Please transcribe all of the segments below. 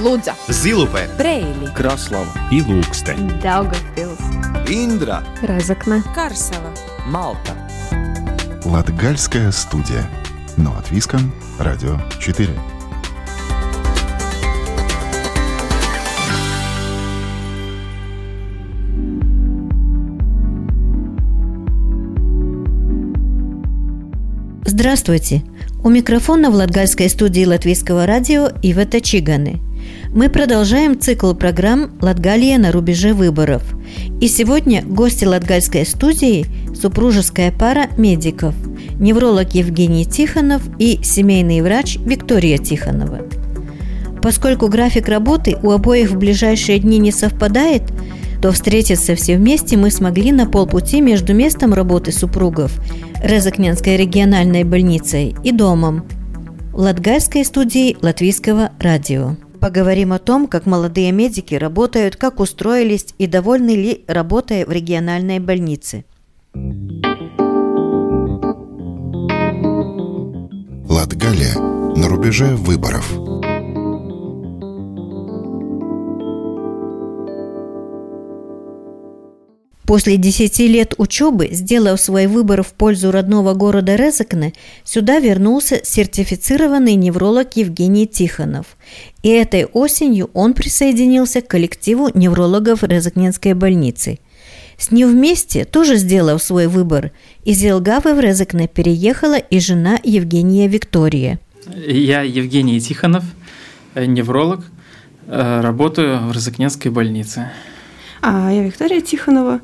Лудза, Зилупе, Брейли, Краслава и Лукстен. Daugavpils, Индра Разокна, Карсела. Малта Латгальская студия. Но от Виском. Радио 4. Здравствуйте! У микрофона в Латгальской студии Латвийского радио Ивета Чиганы. Мы продолжаем цикл программ «Латгалия на рубеже выборов». И сегодня гости Латгальской студии – супружеская пара медиков – невролог Евгений Тихонов и семейный врач Виктория Тихонова. Поскольку график работы у обоих в ближайшие дни не совпадает, то встретиться все вместе мы смогли на полпути между местом работы супругов – Резакненской региональной больницей и домом Латгальской студии Латвийского радио. Поговорим о том, как молодые медики работают, как устроились и довольны ли работой в региональной больнице. Латгалия на рубеже выборов. После 10 лет учебы, сделав свой выбор в пользу родного города Резекне, сюда вернулся сертифицированный невролог Евгений Тихонов. И этой осенью он присоединился к коллективу неврологов Резекненской больницы. С ним вместе, тоже сделав свой выбор, из Елгавы в Резекне переехала и жена Евгения Виктория. Я Евгений Тихонов, э, невролог, э, работаю в Розыкненской больнице. А я Виктория Тихонова,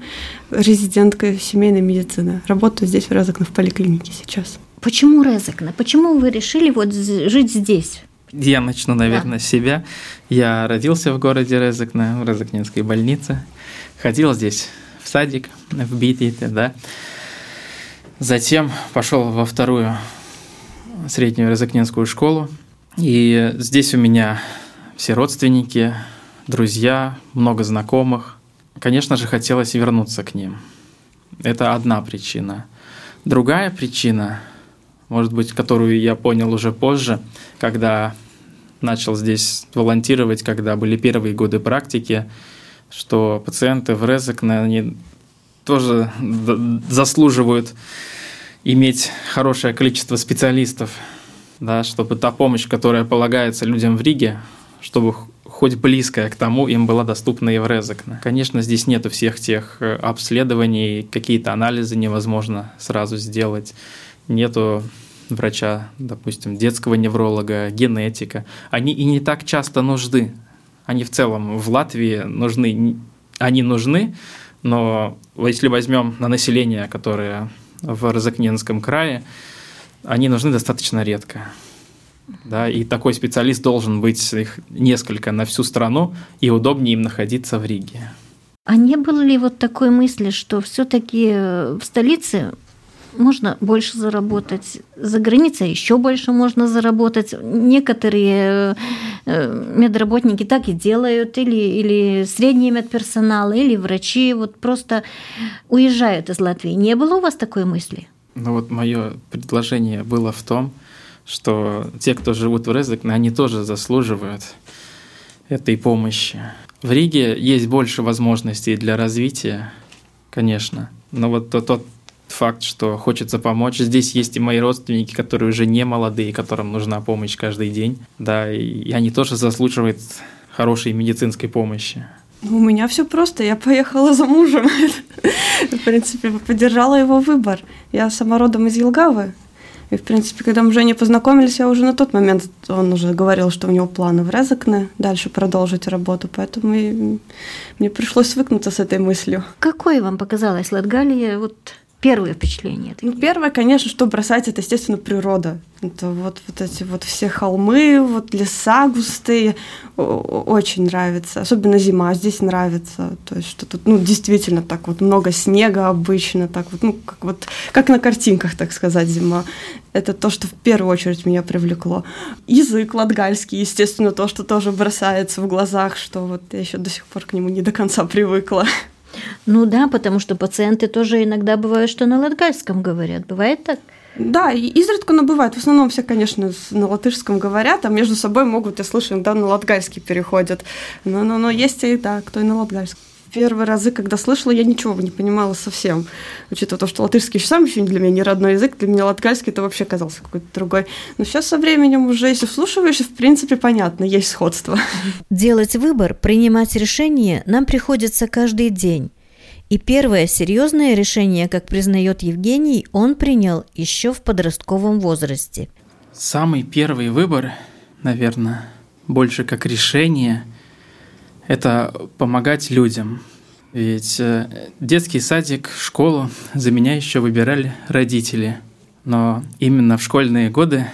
резидентка семейной медицины. Работаю здесь, в Резакне, в поликлинике сейчас. Почему Резекне? Почему вы решили вот жить здесь? Я начну, наверное, да. с себя. Я родился в городе Резекне, в Резакненской больнице. Ходил здесь в садик, в Битите, да. Затем пошел во вторую среднюю Резакненскую школу. И здесь у меня все родственники, друзья, много знакомых. Конечно же, хотелось вернуться к ним. Это одна причина. Другая причина, может быть, которую я понял уже позже, когда начал здесь волонтировать, когда были первые годы практики, что пациенты в Резекне, они тоже заслуживают иметь хорошее количество специалистов, да, чтобы та помощь, которая полагается людям в Риге, чтобы хоть близкая к тому им была доступна Резекне. Конечно, здесь нету всех тех э, обследований, какие-то анализы невозможно сразу сделать, нету врача, допустим, детского невролога, генетика. Они и не так часто нужны. Они в целом в Латвии нужны, они нужны, но если возьмем на население, которое в Розакненском крае, они нужны достаточно редко. Да, и такой специалист должен быть их несколько на всю страну, и удобнее им находиться в Риге. А не было ли вот такой мысли, что все-таки в столице можно больше заработать, за границей еще больше можно заработать. Некоторые э, медработники так и делают, или, или средний медперсонал, или врачи вот просто уезжают из Латвии. Не было у вас такой мысли? Ну вот мое предложение было в том, что те, кто живут в Резекне, они тоже заслуживают этой помощи. В Риге есть больше возможностей для развития, конечно, но вот тот, тот факт, что хочется помочь. Здесь есть и мои родственники, которые уже не молодые, которым нужна помощь каждый день, да, и они тоже заслуживают хорошей медицинской помощи. У меня все просто. Я поехала за мужем. В принципе, поддержала его выбор. Я сама родом из Елгавы, и, в принципе, когда мы с Женей познакомились, я уже на тот момент, он уже говорил, что у него планы в Резакне дальше продолжить работу, поэтому и мне пришлось свыкнуться с этой мыслью. Какой вам показалась Латгалия вот первое впечатление? Ну, первое, конечно, что бросать, это, естественно, природа. Это вот, вот эти вот все холмы, вот леса густые. Очень нравится. Особенно зима здесь нравится. То есть, что тут, ну, действительно так вот много снега обычно, так вот, ну, как вот, как на картинках, так сказать, зима. Это то, что в первую очередь меня привлекло. Язык латгальский, естественно, то, что тоже бросается в глазах, что вот я еще до сих пор к нему не до конца привыкла. Ну да, потому что пациенты тоже иногда бывают, что на латгальском говорят. Бывает так? Да, изредка, но бывает. В основном все, конечно, на латышском говорят, а между собой могут, я слышу, иногда на латгальский переходят. Но, но, но есть и, да, кто и на латгальском первые разы, когда слышала, я ничего не понимала совсем. Учитывая то, что латышский еще сам еще для меня не родной язык, для меня латгальский это вообще казался какой-то другой. Но сейчас со временем уже, если вслушиваешься, в принципе, понятно, есть сходство. Делать выбор, принимать решение нам приходится каждый день. И первое серьезное решение, как признает Евгений, он принял еще в подростковом возрасте. Самый первый выбор, наверное, больше как решение – это помогать людям. Ведь э, детский садик, школу за меня еще выбирали родители. Но именно в школьные годы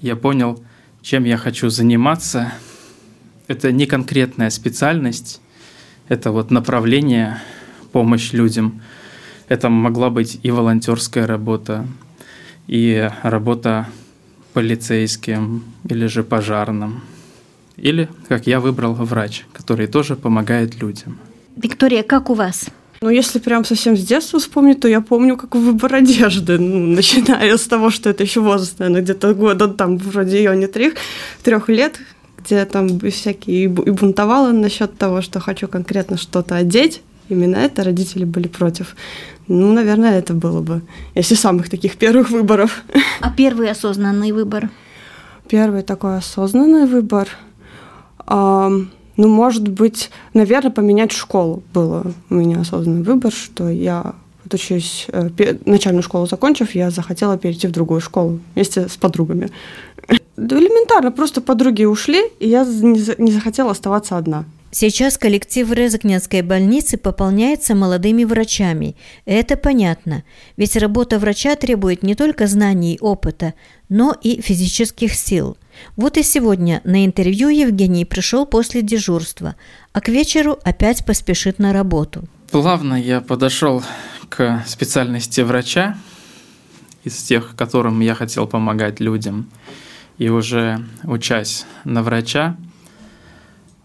я понял, чем я хочу заниматься. Это не конкретная специальность, это вот направление помощь людям. Это могла быть и волонтерская работа, и работа полицейским или же пожарным. Или, как я выбрал, врач, который тоже помогает людям. Виктория, как у вас? Ну, если прям совсем с детства вспомнить, то я помню, как выбор одежды, ну, начиная с того, что это еще возраст, наверное, где-то года там в районе трех, трех лет, где там всякие и бунтовала насчет того, что хочу конкретно что-то одеть. Именно это родители были против. Ну, наверное, это было бы, если самых таких первых выборов. А первый осознанный выбор? Первый такой осознанный выбор – ну, может быть, наверное, поменять школу было у меня осознанный выбор, что я учусь, э, начальную школу закончив, я захотела перейти в другую школу вместе с подругами. Да элементарно, просто подруги ушли, и я не захотела оставаться одна. Сейчас коллектив Резакненской больницы пополняется молодыми врачами. Это понятно, ведь работа врача требует не только знаний и опыта, но и физических сил. Вот и сегодня на интервью Евгений пришел после дежурства, а к вечеру опять поспешит на работу. Плавно я подошел к специальности врача, из тех, которым я хотел помогать людям. И уже учась на врача,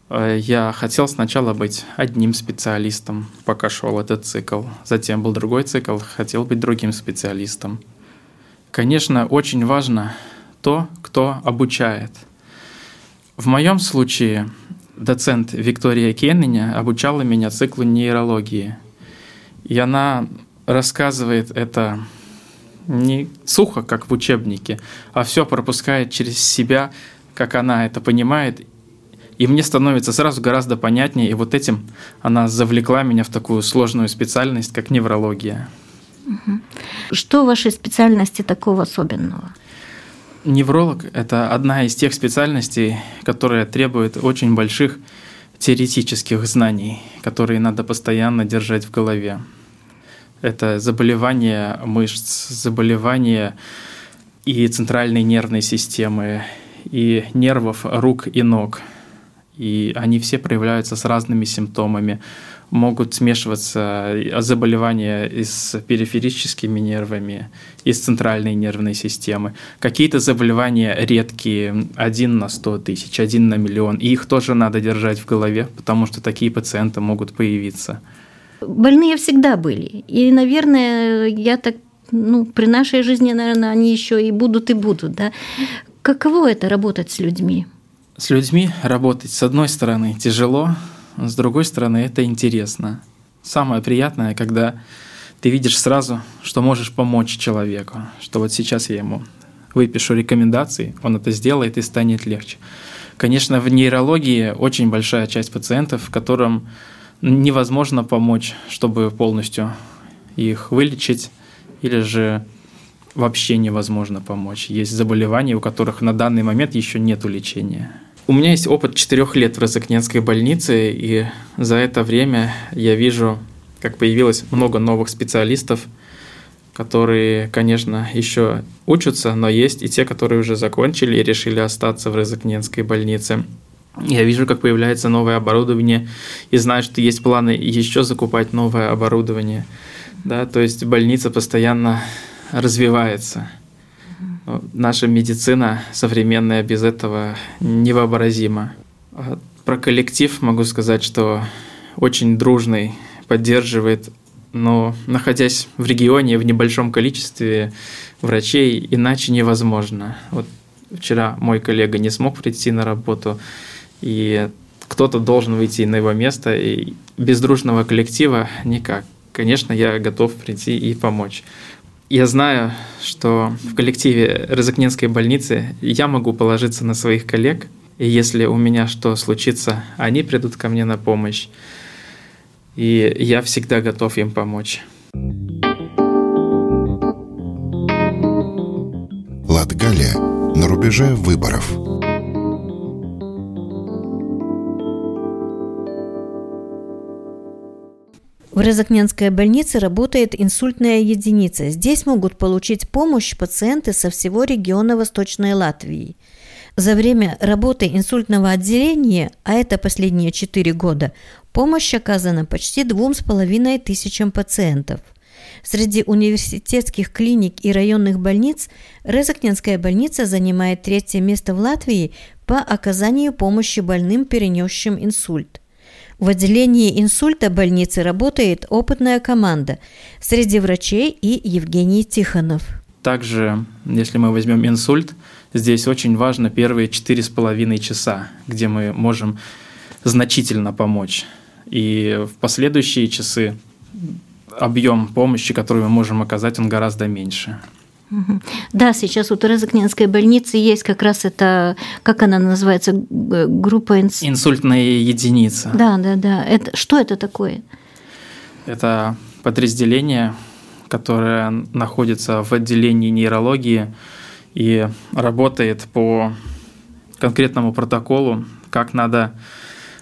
Э, я хотел сначала быть одним специалистом, пока шел этот цикл. Затем был другой цикл, хотел быть другим специалистом. Конечно, очень важно то, кто обучает. В моем случае доцент Виктория Кенниня обучала меня циклу нейрологии. И она рассказывает это не сухо, как в учебнике, а все пропускает через себя, как она это понимает, и мне становится сразу гораздо понятнее, и вот этим она завлекла меня в такую сложную специальность, как неврология. Что в вашей специальности такого особенного? Невролог – это одна из тех специальностей, которая требует очень больших теоретических знаний, которые надо постоянно держать в голове. Это заболевания мышц, заболевания и центральной нервной системы, и нервов рук и ног – и они все проявляются с разными симптомами. Могут смешиваться заболевания и с периферическими нервами, и с центральной нервной системы. Какие-то заболевания редкие, один на сто тысяч, один на миллион, и их тоже надо держать в голове, потому что такие пациенты могут появиться. Больные всегда были. И, наверное, я так ну, при нашей жизни, наверное, они еще и будут и будут, да. Каково это работать с людьми? С людьми работать, с одной стороны, тяжело, с другой стороны, это интересно. Самое приятное, когда ты видишь сразу, что можешь помочь человеку, что вот сейчас я ему выпишу рекомендации, он это сделает и станет легче. Конечно, в нейрологии очень большая часть пациентов, которым невозможно помочь, чтобы полностью их вылечить, или же вообще невозможно помочь. Есть заболевания, у которых на данный момент еще нет лечения. У меня есть опыт четырех лет в Розыкненской больнице, и за это время я вижу, как появилось много новых специалистов, которые, конечно, еще учатся, но есть и те, которые уже закончили и решили остаться в Розыкненской больнице. Я вижу, как появляется новое оборудование, и знаю, что есть планы еще закупать новое оборудование. Да, то есть больница постоянно развивается. Наша медицина современная без этого невообразима. Про коллектив могу сказать, что очень дружный, поддерживает но находясь в регионе в небольшом количестве врачей, иначе невозможно. Вот вчера мой коллега не смог прийти на работу, и кто-то должен выйти на его место, и без дружного коллектива никак. Конечно, я готов прийти и помочь. Я знаю, что в коллективе Розыкненской больницы я могу положиться на своих коллег, и если у меня что случится, они придут ко мне на помощь. И я всегда готов им помочь. Латгалия на рубеже выборов. В Резакненской больнице работает инсультная единица. Здесь могут получить помощь пациенты со всего региона Восточной Латвии – за время работы инсультного отделения, а это последние четыре года, помощь оказана почти двум с половиной тысячам пациентов. Среди университетских клиник и районных больниц Резакненская больница занимает третье место в Латвии по оказанию помощи больным, перенесшим инсульт. В отделении инсульта больницы работает опытная команда среди врачей и Евгений Тихонов. Также, если мы возьмем инсульт – Здесь очень важно первые четыре с половиной часа, где мы можем значительно помочь. И в последующие часы объем помощи, которую мы можем оказать, он гораздо меньше. Да, сейчас у Терезокненской больницы есть как раз это, как она называется, группа инс... инсультная единица. Да, да, да. Это что это такое? Это подразделение, которое находится в отделении нейрологии и работает по конкретному протоколу, как надо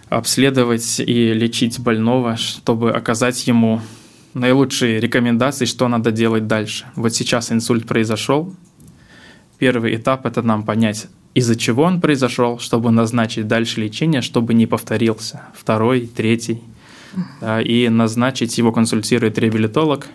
обследовать и лечить больного, чтобы оказать ему наилучшие рекомендации, что надо делать дальше. Вот сейчас инсульт произошел. Первый этап – это нам понять, из-за чего он произошел, чтобы назначить дальше лечение, чтобы не повторился. Второй, третий. Да, и назначить его консультирует реабилитолог,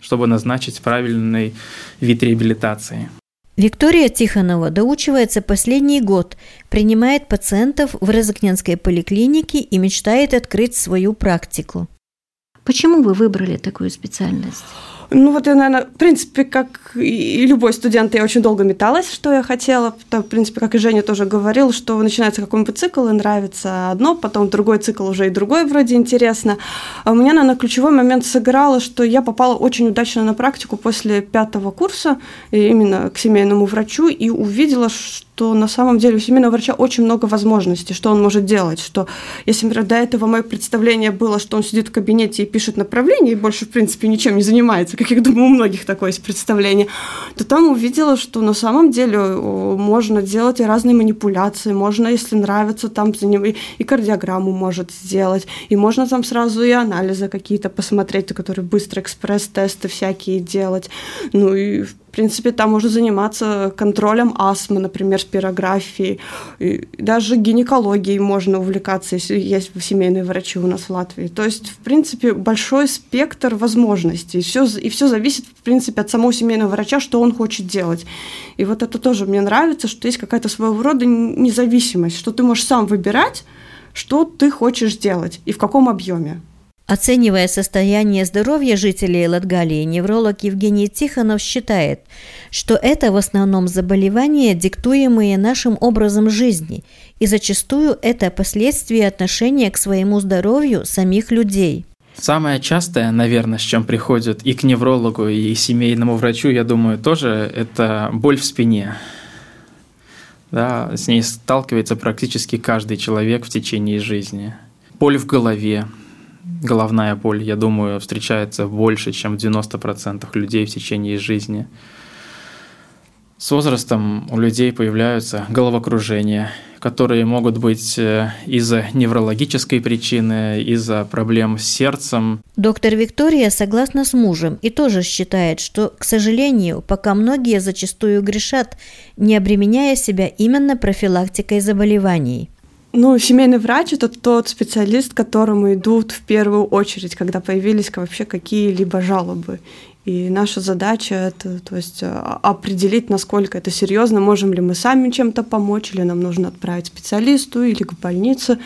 чтобы назначить правильный вид реабилитации. Виктория Тихонова доучивается последний год, принимает пациентов в Резакненской поликлинике и мечтает открыть свою практику. Почему вы выбрали такую специальность? Ну вот я, наверное, в принципе, как и любой студент, я очень долго металась, что я хотела. В принципе, как и Женя тоже говорил, что начинается какой-нибудь цикл, и нравится одно, потом другой цикл уже и другой вроде интересно. А у меня, наверное, ключевой момент сыграло, что я попала очень удачно на практику после пятого курса, именно к семейному врачу, и увидела, что что на самом деле у семейного врача очень много возможностей, что он может делать, что если, например, до этого мое представление было, что он сидит в кабинете и пишет направление, и больше, в принципе, ничем не занимается, как я думаю, у многих такое есть представление, то там увидела, что на самом деле можно делать и разные манипуляции, можно, если нравится, там и кардиограмму может сделать, и можно там сразу и анализы какие-то посмотреть, которые быстро экспресс-тесты всякие делать, ну и, в принципе, там можно заниматься контролем астмы, например, спирографией. И даже гинекологией можно увлекаться, если есть семейные врачи у нас в Латвии. То есть, в принципе, большой спектр возможностей. И все, и все зависит, в принципе, от самого семейного врача, что он хочет делать. И вот это тоже мне нравится, что есть какая-то своего рода независимость, что ты можешь сам выбирать, что ты хочешь делать и в каком объеме. Оценивая состояние здоровья жителей Латгалии, невролог Евгений Тихонов считает, что это в основном заболевания, диктуемые нашим образом жизни, и зачастую это последствия отношения к своему здоровью самих людей. Самое частое, наверное, с чем приходят и к неврологу, и к семейному врачу, я думаю, тоже это боль в спине. Да, с ней сталкивается практически каждый человек в течение жизни. Боль в голове, головная боль, я думаю, встречается больше, чем в 90% людей в течение жизни. С возрастом у людей появляются головокружения, которые могут быть э, из-за неврологической причины, из-за проблем с сердцем. Доктор Виктория согласна с мужем и тоже считает, что, к сожалению, пока многие зачастую грешат, не обременяя себя именно профилактикой заболеваний. Ну, семейный врач это тот специалист, к которому идут в первую очередь, когда появились вообще какие-либо жалобы. И наша задача это, то есть, а, определить, насколько это серьезно, можем ли мы сами чем-то помочь, или нам нужно отправить специалисту или к больнице.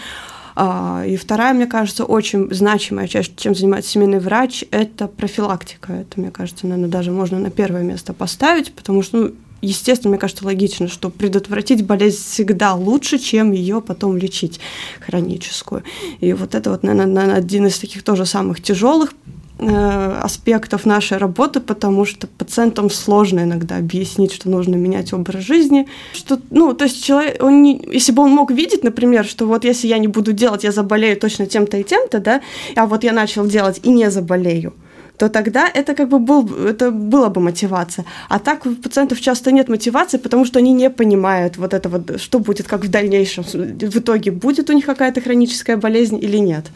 А, и вторая, мне кажется, очень значимая часть, чем занимается семейный врач, это профилактика. Это, мне кажется, наверное, даже можно на первое место поставить, потому что, ну, естественно, мне кажется, логично, что предотвратить болезнь всегда лучше, чем ее потом лечить хроническую. И вот это вот, наверное, один из таких тоже самых тяжелых Э, аспектов нашей работы, потому что пациентам сложно иногда объяснить, что нужно менять образ жизни. Что, ну, то есть человек, он не, если бы он мог видеть, например, что вот если я не буду делать, я заболею точно тем-то и тем-то, да, а вот я начал делать и не заболею, то тогда это как бы был, это была бы мотивация. А так у пациентов часто нет мотивации, потому что они не понимают вот это вот, что будет, как в дальнейшем, в итоге будет у них какая-то хроническая болезнь или нет.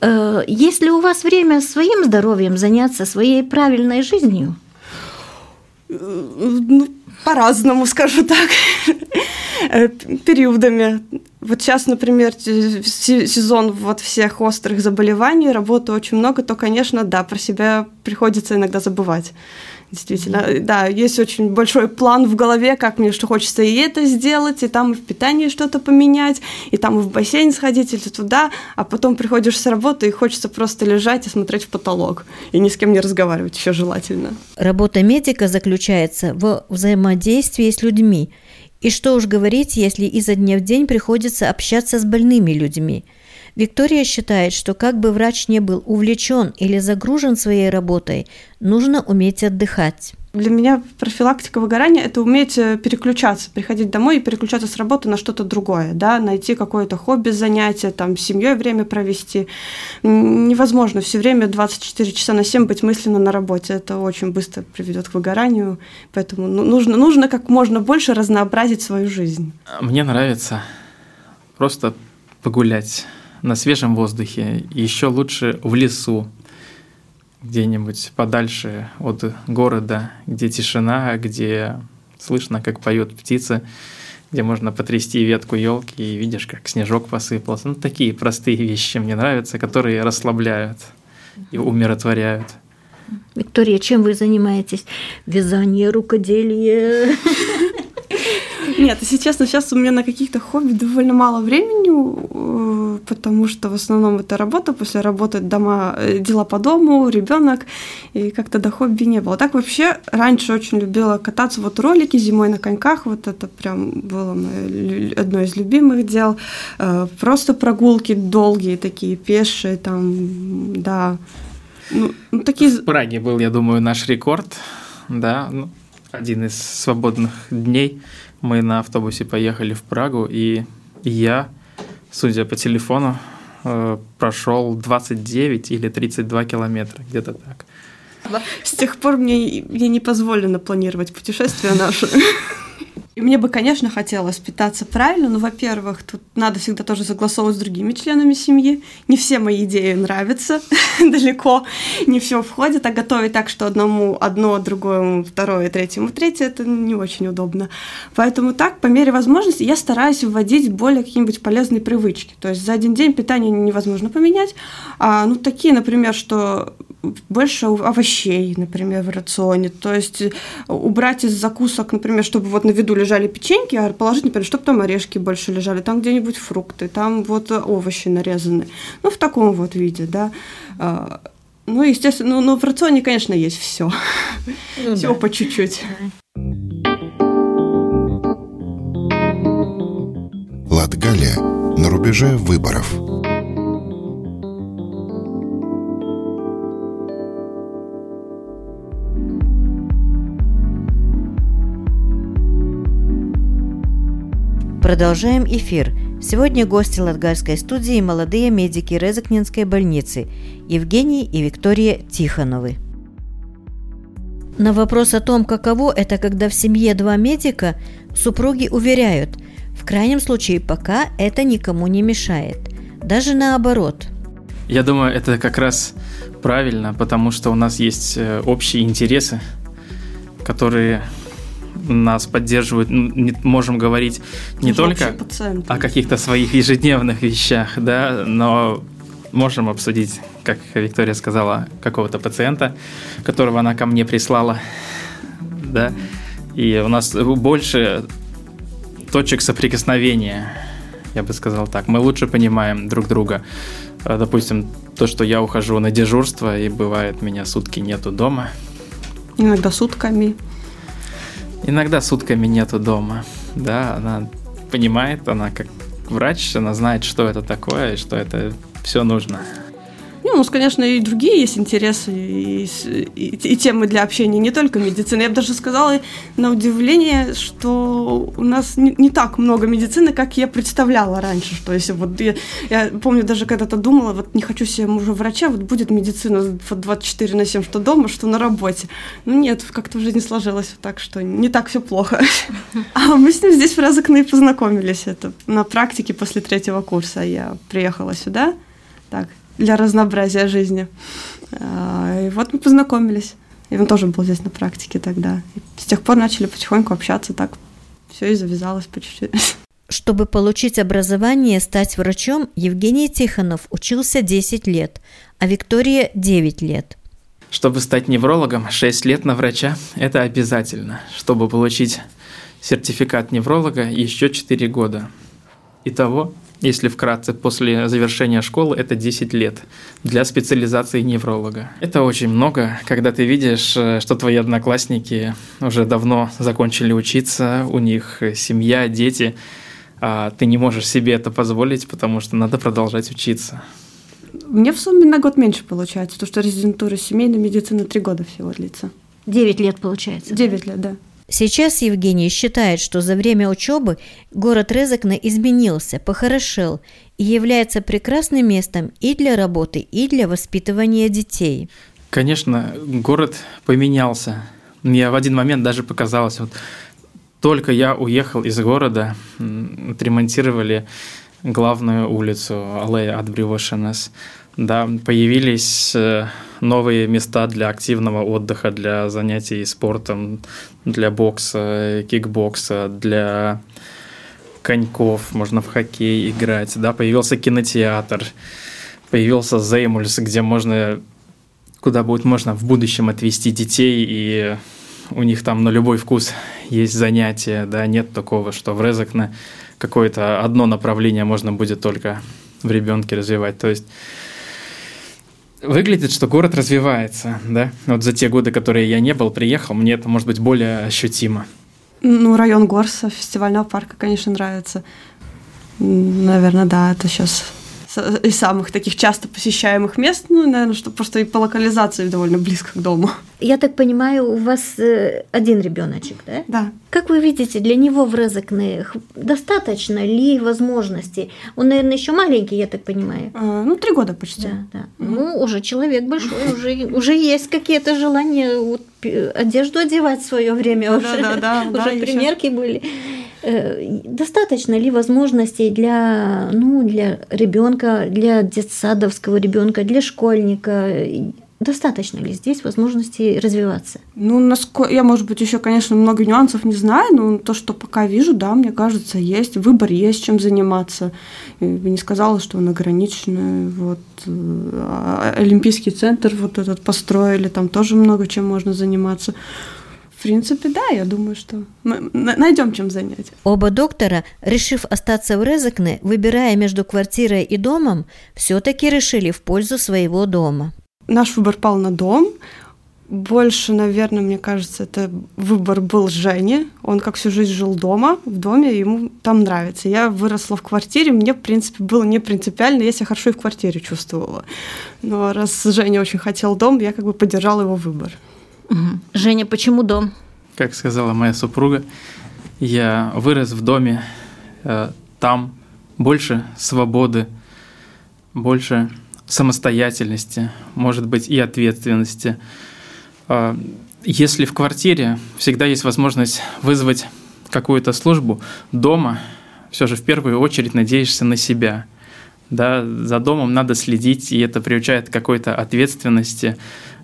Э, есть ли у вас время своим здоровьем заняться своей правильной жизнью? Э, ну, по-разному, скажу так, э, периодами. Вот сейчас, например, сезон вот всех острых заболеваний, работы очень много, то, конечно, да, про себя приходится иногда забывать. Действительно, да, есть очень большой план в голове, как мне что хочется и это сделать, и там и в питании что-то поменять, и там и в бассейн сходить, или туда, а потом приходишь с работы и хочется просто лежать и смотреть в потолок, и ни с кем не разговаривать еще желательно. Работа медика заключается в взаимодействии с людьми. И что уж говорить, если изо дня в день приходится общаться с больными людьми – Виктория считает, что как бы врач не был увлечен или загружен своей работой, нужно уметь отдыхать. Для меня профилактика выгорания – это уметь э, переключаться, приходить домой и переключаться с работы на что-то другое, да, найти какое-то хобби, занятие, там, с семьей время провести. Невозможно все время 24 часа на 7 быть мысленно на работе. Это очень быстро приведет к выгоранию, поэтому ну, нужно, нужно как можно больше разнообразить свою жизнь. Мне нравится просто погулять на свежем воздухе, еще лучше в лесу, где-нибудь подальше от города, где тишина, где слышно, как поет птица, где можно потрясти ветку елки и видишь, как снежок посыпался. Ну, такие простые вещи мне нравятся, которые расслабляют и умиротворяют. Виктория, чем вы занимаетесь? Вязание, рукоделие? Нет, если честно, сейчас у меня на каких-то хобби довольно мало времени, э, потому что в основном это работа, после работы дома, э, дела по дому, ребенок, и как-то до хобби не было. Так вообще раньше очень любила кататься вот ролики зимой на коньках, вот это прям было мое, одно из любимых дел. Э, просто прогулки долгие такие, пешие, там, да. Ну, ну, такие... В Праге был, я думаю, наш рекорд, да, ну, один из свободных дней мы на автобусе поехали в Прагу, и я, судя по телефону, э, прошел 29 или 32 километра, где-то так. С тех пор мне, мне не позволено планировать путешествия наши. И мне бы, конечно, хотелось питаться правильно, но, во-первых, тут надо всегда тоже согласовывать с другими членами семьи. Не все мои идеи нравятся далеко, не все входит, а готовить так, что одному одно, другому второе, третьему третье, это не очень удобно. Поэтому так, по мере возможности, я стараюсь вводить более какие-нибудь полезные привычки. То есть за один день питание невозможно поменять. А, ну, такие, например, что больше овощей, например, в рационе. То есть э, убрать из закусок, например, чтобы вот на виду лежали печеньки, а положить, например, чтобы там орешки больше лежали, там где-нибудь фрукты, там вот овощи нарезаны. Ну, в таком вот виде, да. А, ну, естественно, ну, ну в рационе, конечно, есть все. Ну, все да. по чуть-чуть. Латгалия на рубеже выборов. Продолжаем эфир. Сегодня гости Латгальской студии – молодые медики Резакнинской больницы Евгений и Виктория Тихоновы. На вопрос о том, каково это, когда в семье два медика, супруги уверяют, в крайнем случае пока это никому не мешает. Даже наоборот. Я думаю, это как раз правильно, потому что у нас есть э, общие интересы, которые нас поддерживают, не, можем говорить не Мы только о каких-то своих ежедневных вещах, да, но можем обсудить, как Виктория сказала, какого-то пациента, которого она ко мне прислала, да, и у нас больше точек соприкосновения я бы сказал так. Мы лучше понимаем друг друга. Э, допустим, то, что я ухожу на дежурство, и бывает, меня сутки нету дома. Иногда сутками. Иногда сутками нету дома. Да, она понимает, она как врач, она знает, что это такое и что это все нужно. Ну, у нас, конечно, и другие есть интересы и, и, и темы для общения, не только медицина. Я бы даже сказала на удивление, что у нас не, не так много медицины, как я представляла раньше. Что если вот я, я помню, даже когда-то думала, вот не хочу себе мужа врача, вот будет медицина вот 24 на 7, что дома, что на работе. Ну нет, как-то в жизни сложилось так, что не так все плохо. А мы с ним здесь в Разокне и познакомились. Это на практике после третьего курса я приехала сюда. Так, для разнообразия жизни. А, и вот мы познакомились. И он тоже был здесь на практике тогда. И с тех пор начали потихоньку общаться, так все и завязалось по чуть-чуть. Чтобы получить образование и стать врачом, Евгений Тихонов учился 10 лет, а Виктория 9 лет. Чтобы стать неврологом, 6 лет на врача – это обязательно. Чтобы получить сертификат невролога, еще 4 года. Итого если вкратце, после завершения школы это 10 лет для специализации невролога. Это очень много, когда ты видишь, э, что твои одноклассники уже давно закончили учиться, у них семья, дети, а ты не можешь себе это позволить, потому что надо продолжать учиться. Мне в сумме на год меньше получается, потому что резидентура семейной медицины три года всего длится. Девять лет получается. Девять лет, да. Сейчас Евгений считает, что за время учебы город Резекна изменился, похорошел и является прекрасным местом и для работы, и для воспитывания детей. Конечно, город поменялся. Мне в один момент даже показалось, вот только я уехал из города, отремонтировали главную улицу, аллея от Бревошинес. Да, появились э, новые места для активного отдыха, для занятий спортом, для бокса, кикбокса, для коньков, можно в хоккей играть, да, появился кинотеатр, появился Зеймульс, где можно, куда будет можно в будущем отвезти детей, и у них там на любой вкус есть занятия, да, нет такого, что в Резакне какое-то одно направление можно будет только в ребенке развивать, то есть Выглядит, что город развивается, да? Вот за те годы, которые я не был, приехал, мне это может быть более ощутимо. Ну, район Горса, фестивального парка, конечно, нравится. Наверное, да, это сейчас из самых таких часто посещаемых мест, ну, наверное, что просто и по локализации довольно близко к дому. Я так понимаю, у вас э, один ребеночек, да? Да. Как вы видите, для него в Резакне достаточно ли возможностей? Он, наверное, еще маленький, я так понимаю. А, ну, три года почти. Да, да. Угу. Ну, уже человек большой, уже, уже есть какие-то желания вот, одежду одевать в свое время, уже, да, да, да, уже примерки были. Э, достаточно ли возможностей для, ну, для ребенка, для детсадовского ребенка, для школьника? Достаточно ли здесь возможностей развиваться? Ну, насколько я, может быть, еще, конечно, много нюансов не знаю, но то, что пока вижу, да, мне кажется, есть. Выбор есть, чем заниматься. Я не сказала, что он ограниченный. Вот э, Олимпийский центр вот этот построили, там тоже много чем можно заниматься принципе, да, я думаю, что мы найдем чем занять. Оба доктора, решив остаться в Резекне, выбирая между квартирой и домом, все-таки решили в пользу своего дома. Наш выбор пал на дом. Больше, наверное, мне кажется, это выбор был Жени. Он как всю жизнь жил дома, в доме, ему там нравится. Я выросла в квартире, мне, в принципе, было не принципиально, я себя хорошо и в квартире чувствовала. Но раз Женя очень хотел дом, я как бы поддержала его выбор. Угу. Женя, почему дом? Как сказала моя супруга, я вырос в доме, э, там больше свободы, больше самостоятельности, может быть, и ответственности. Э, если в квартире всегда есть возможность вызвать какую-то службу, дома все же в первую очередь надеешься на себя. Да, за домом надо следить, и это приучает к какой-то ответственности,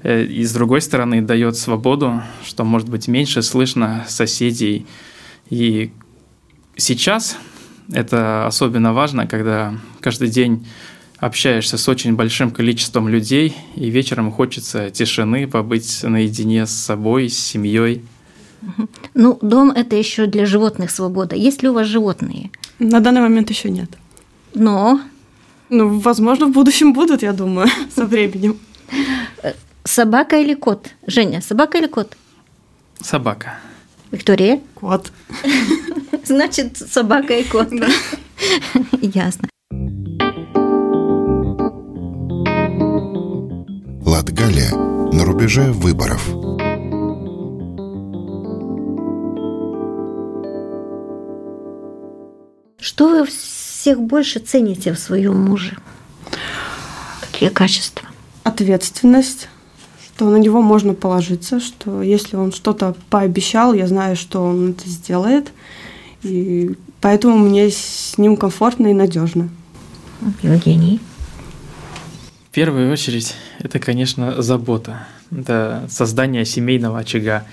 и с другой стороны дает свободу, что может быть меньше слышно соседей. И сейчас это особенно важно, когда каждый день общаешься с очень большим количеством людей, и вечером хочется тишины, побыть наедине с собой, с семьей. Ну, дом – это еще для животных свобода. Есть ли у вас животные? На данный момент еще нет. Но? Ну, возможно, в будущем будут, я думаю, со временем. Собака или кот? Женя, собака или кот? Собака. Виктория? Кот. Значит, собака и кот. Да. Ясно. Латгалия на рубеже выборов. Что вы всех больше цените в своем муже? Какие качества? Ответственность, что на него можно положиться, что если он что-то пообещал, я знаю, что он это сделает. И поэтому мне с ним комфортно и надежно. Евгений. В первую очередь, это, конечно, забота. Это создание семейного очага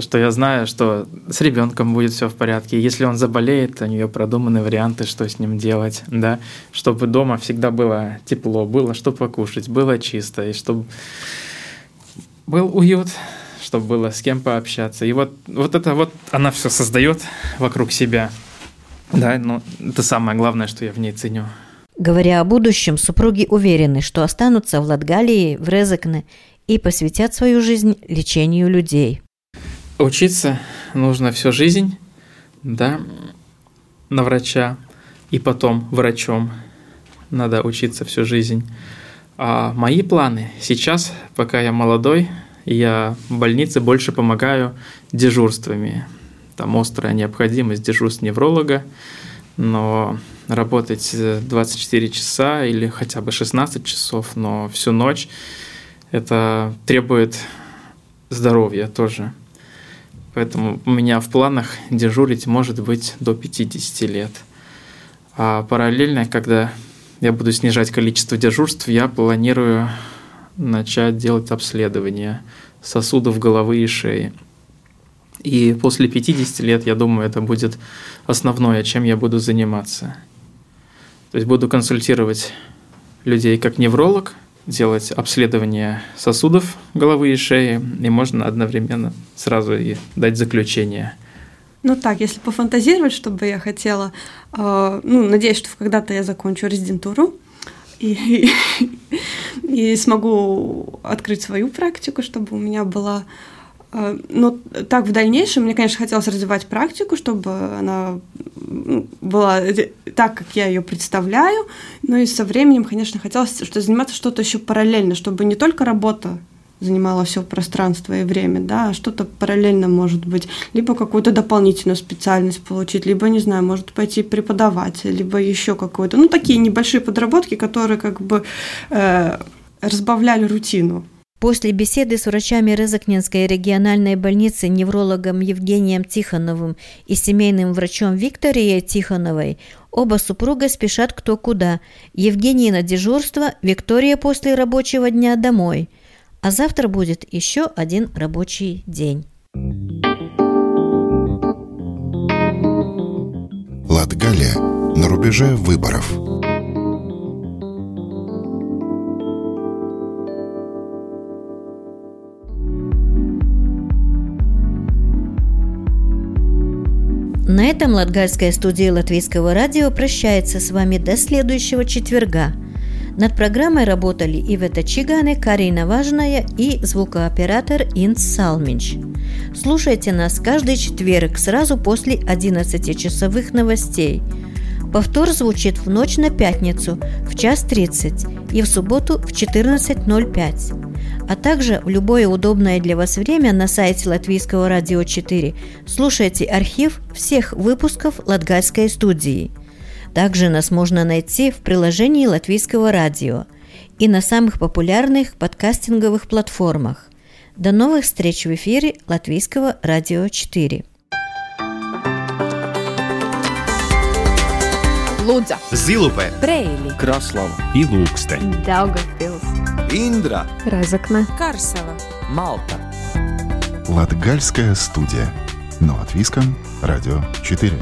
что я знаю, что с ребенком будет все в порядке. Если он заболеет, у нее продуманы варианты, что с ним делать, да, чтобы дома всегда было тепло, было что покушать, было чисто, и чтобы был уют, чтобы было с кем пообщаться. И вот, вот это вот она все создает вокруг себя. Да, ну это самое главное, что я в ней ценю. Говоря о будущем, супруги уверены, что останутся в Латгалии, в Резекне и посвятят свою жизнь лечению людей. Учиться нужно всю жизнь, да, на врача, и потом врачом надо учиться всю жизнь. А мои планы сейчас, пока я молодой, я в больнице больше помогаю дежурствами. Там острая необходимость дежурств невролога, но работать 24 часа или хотя бы 16 часов, но всю ночь, это требует здоровья тоже. Поэтому у меня в планах дежурить может быть до 50 лет. А параллельно, когда я буду снижать количество дежурств, я планирую начать делать обследование сосудов головы и шеи. И после 50 лет, я думаю, это будет основное, чем я буду заниматься. То есть буду консультировать людей как невролог, делать обследование сосудов головы и шеи, и можно одновременно сразу и дать заключение. Ну так, если пофантазировать, что бы я хотела, э, ну, надеюсь, что когда-то я закончу резидентуру и, и, и смогу открыть свою практику, чтобы у меня была а, но так в дальнейшем мне, конечно, хотелось развивать практику, чтобы она ну, была так, как я ее представляю. Но и со временем, конечно, хотелось что заниматься что-то еще параллельно, чтобы не только работа занимала все пространство и время, да, а что-то параллельно может быть, либо какую-то дополнительную специальность получить, либо, не знаю, может пойти преподавать, либо еще какую-то, ну, такие небольшие подработки, которые как бы э, разбавляли рутину. После беседы с врачами Резакненской региональной больницы неврологом Евгением Тихоновым и семейным врачом Викторией Тихоновой оба супруга спешат кто куда. Евгений на дежурство, Виктория после рабочего дня домой. А завтра будет еще один рабочий день. Латгалия на рубеже выборов. На этом Латгальская студия Латвийского радио прощается с вами до следующего четверга. Над программой работали Ивета Чиганы, Карина Важная и звукооператор Инс Салминч. Слушайте нас каждый четверг сразу после 11-часовых новостей. Повтор звучит в ночь на пятницу в час 30 и в субботу в 14.05 а также в любое удобное для вас время на сайте Латвийского радио 4 слушайте архив всех выпусков Латгальской студии. Также нас можно найти в приложении Латвийского радио и на самых популярных подкастинговых платформах. До новых встреч в эфире Латвийского радио 4. Лудза, Зилупе, Брейли, Краслава и Ilūkste, Daugavpils, Индра, Разокна, Карсела, Малта. Латгальская студия. На латвийском радио 4.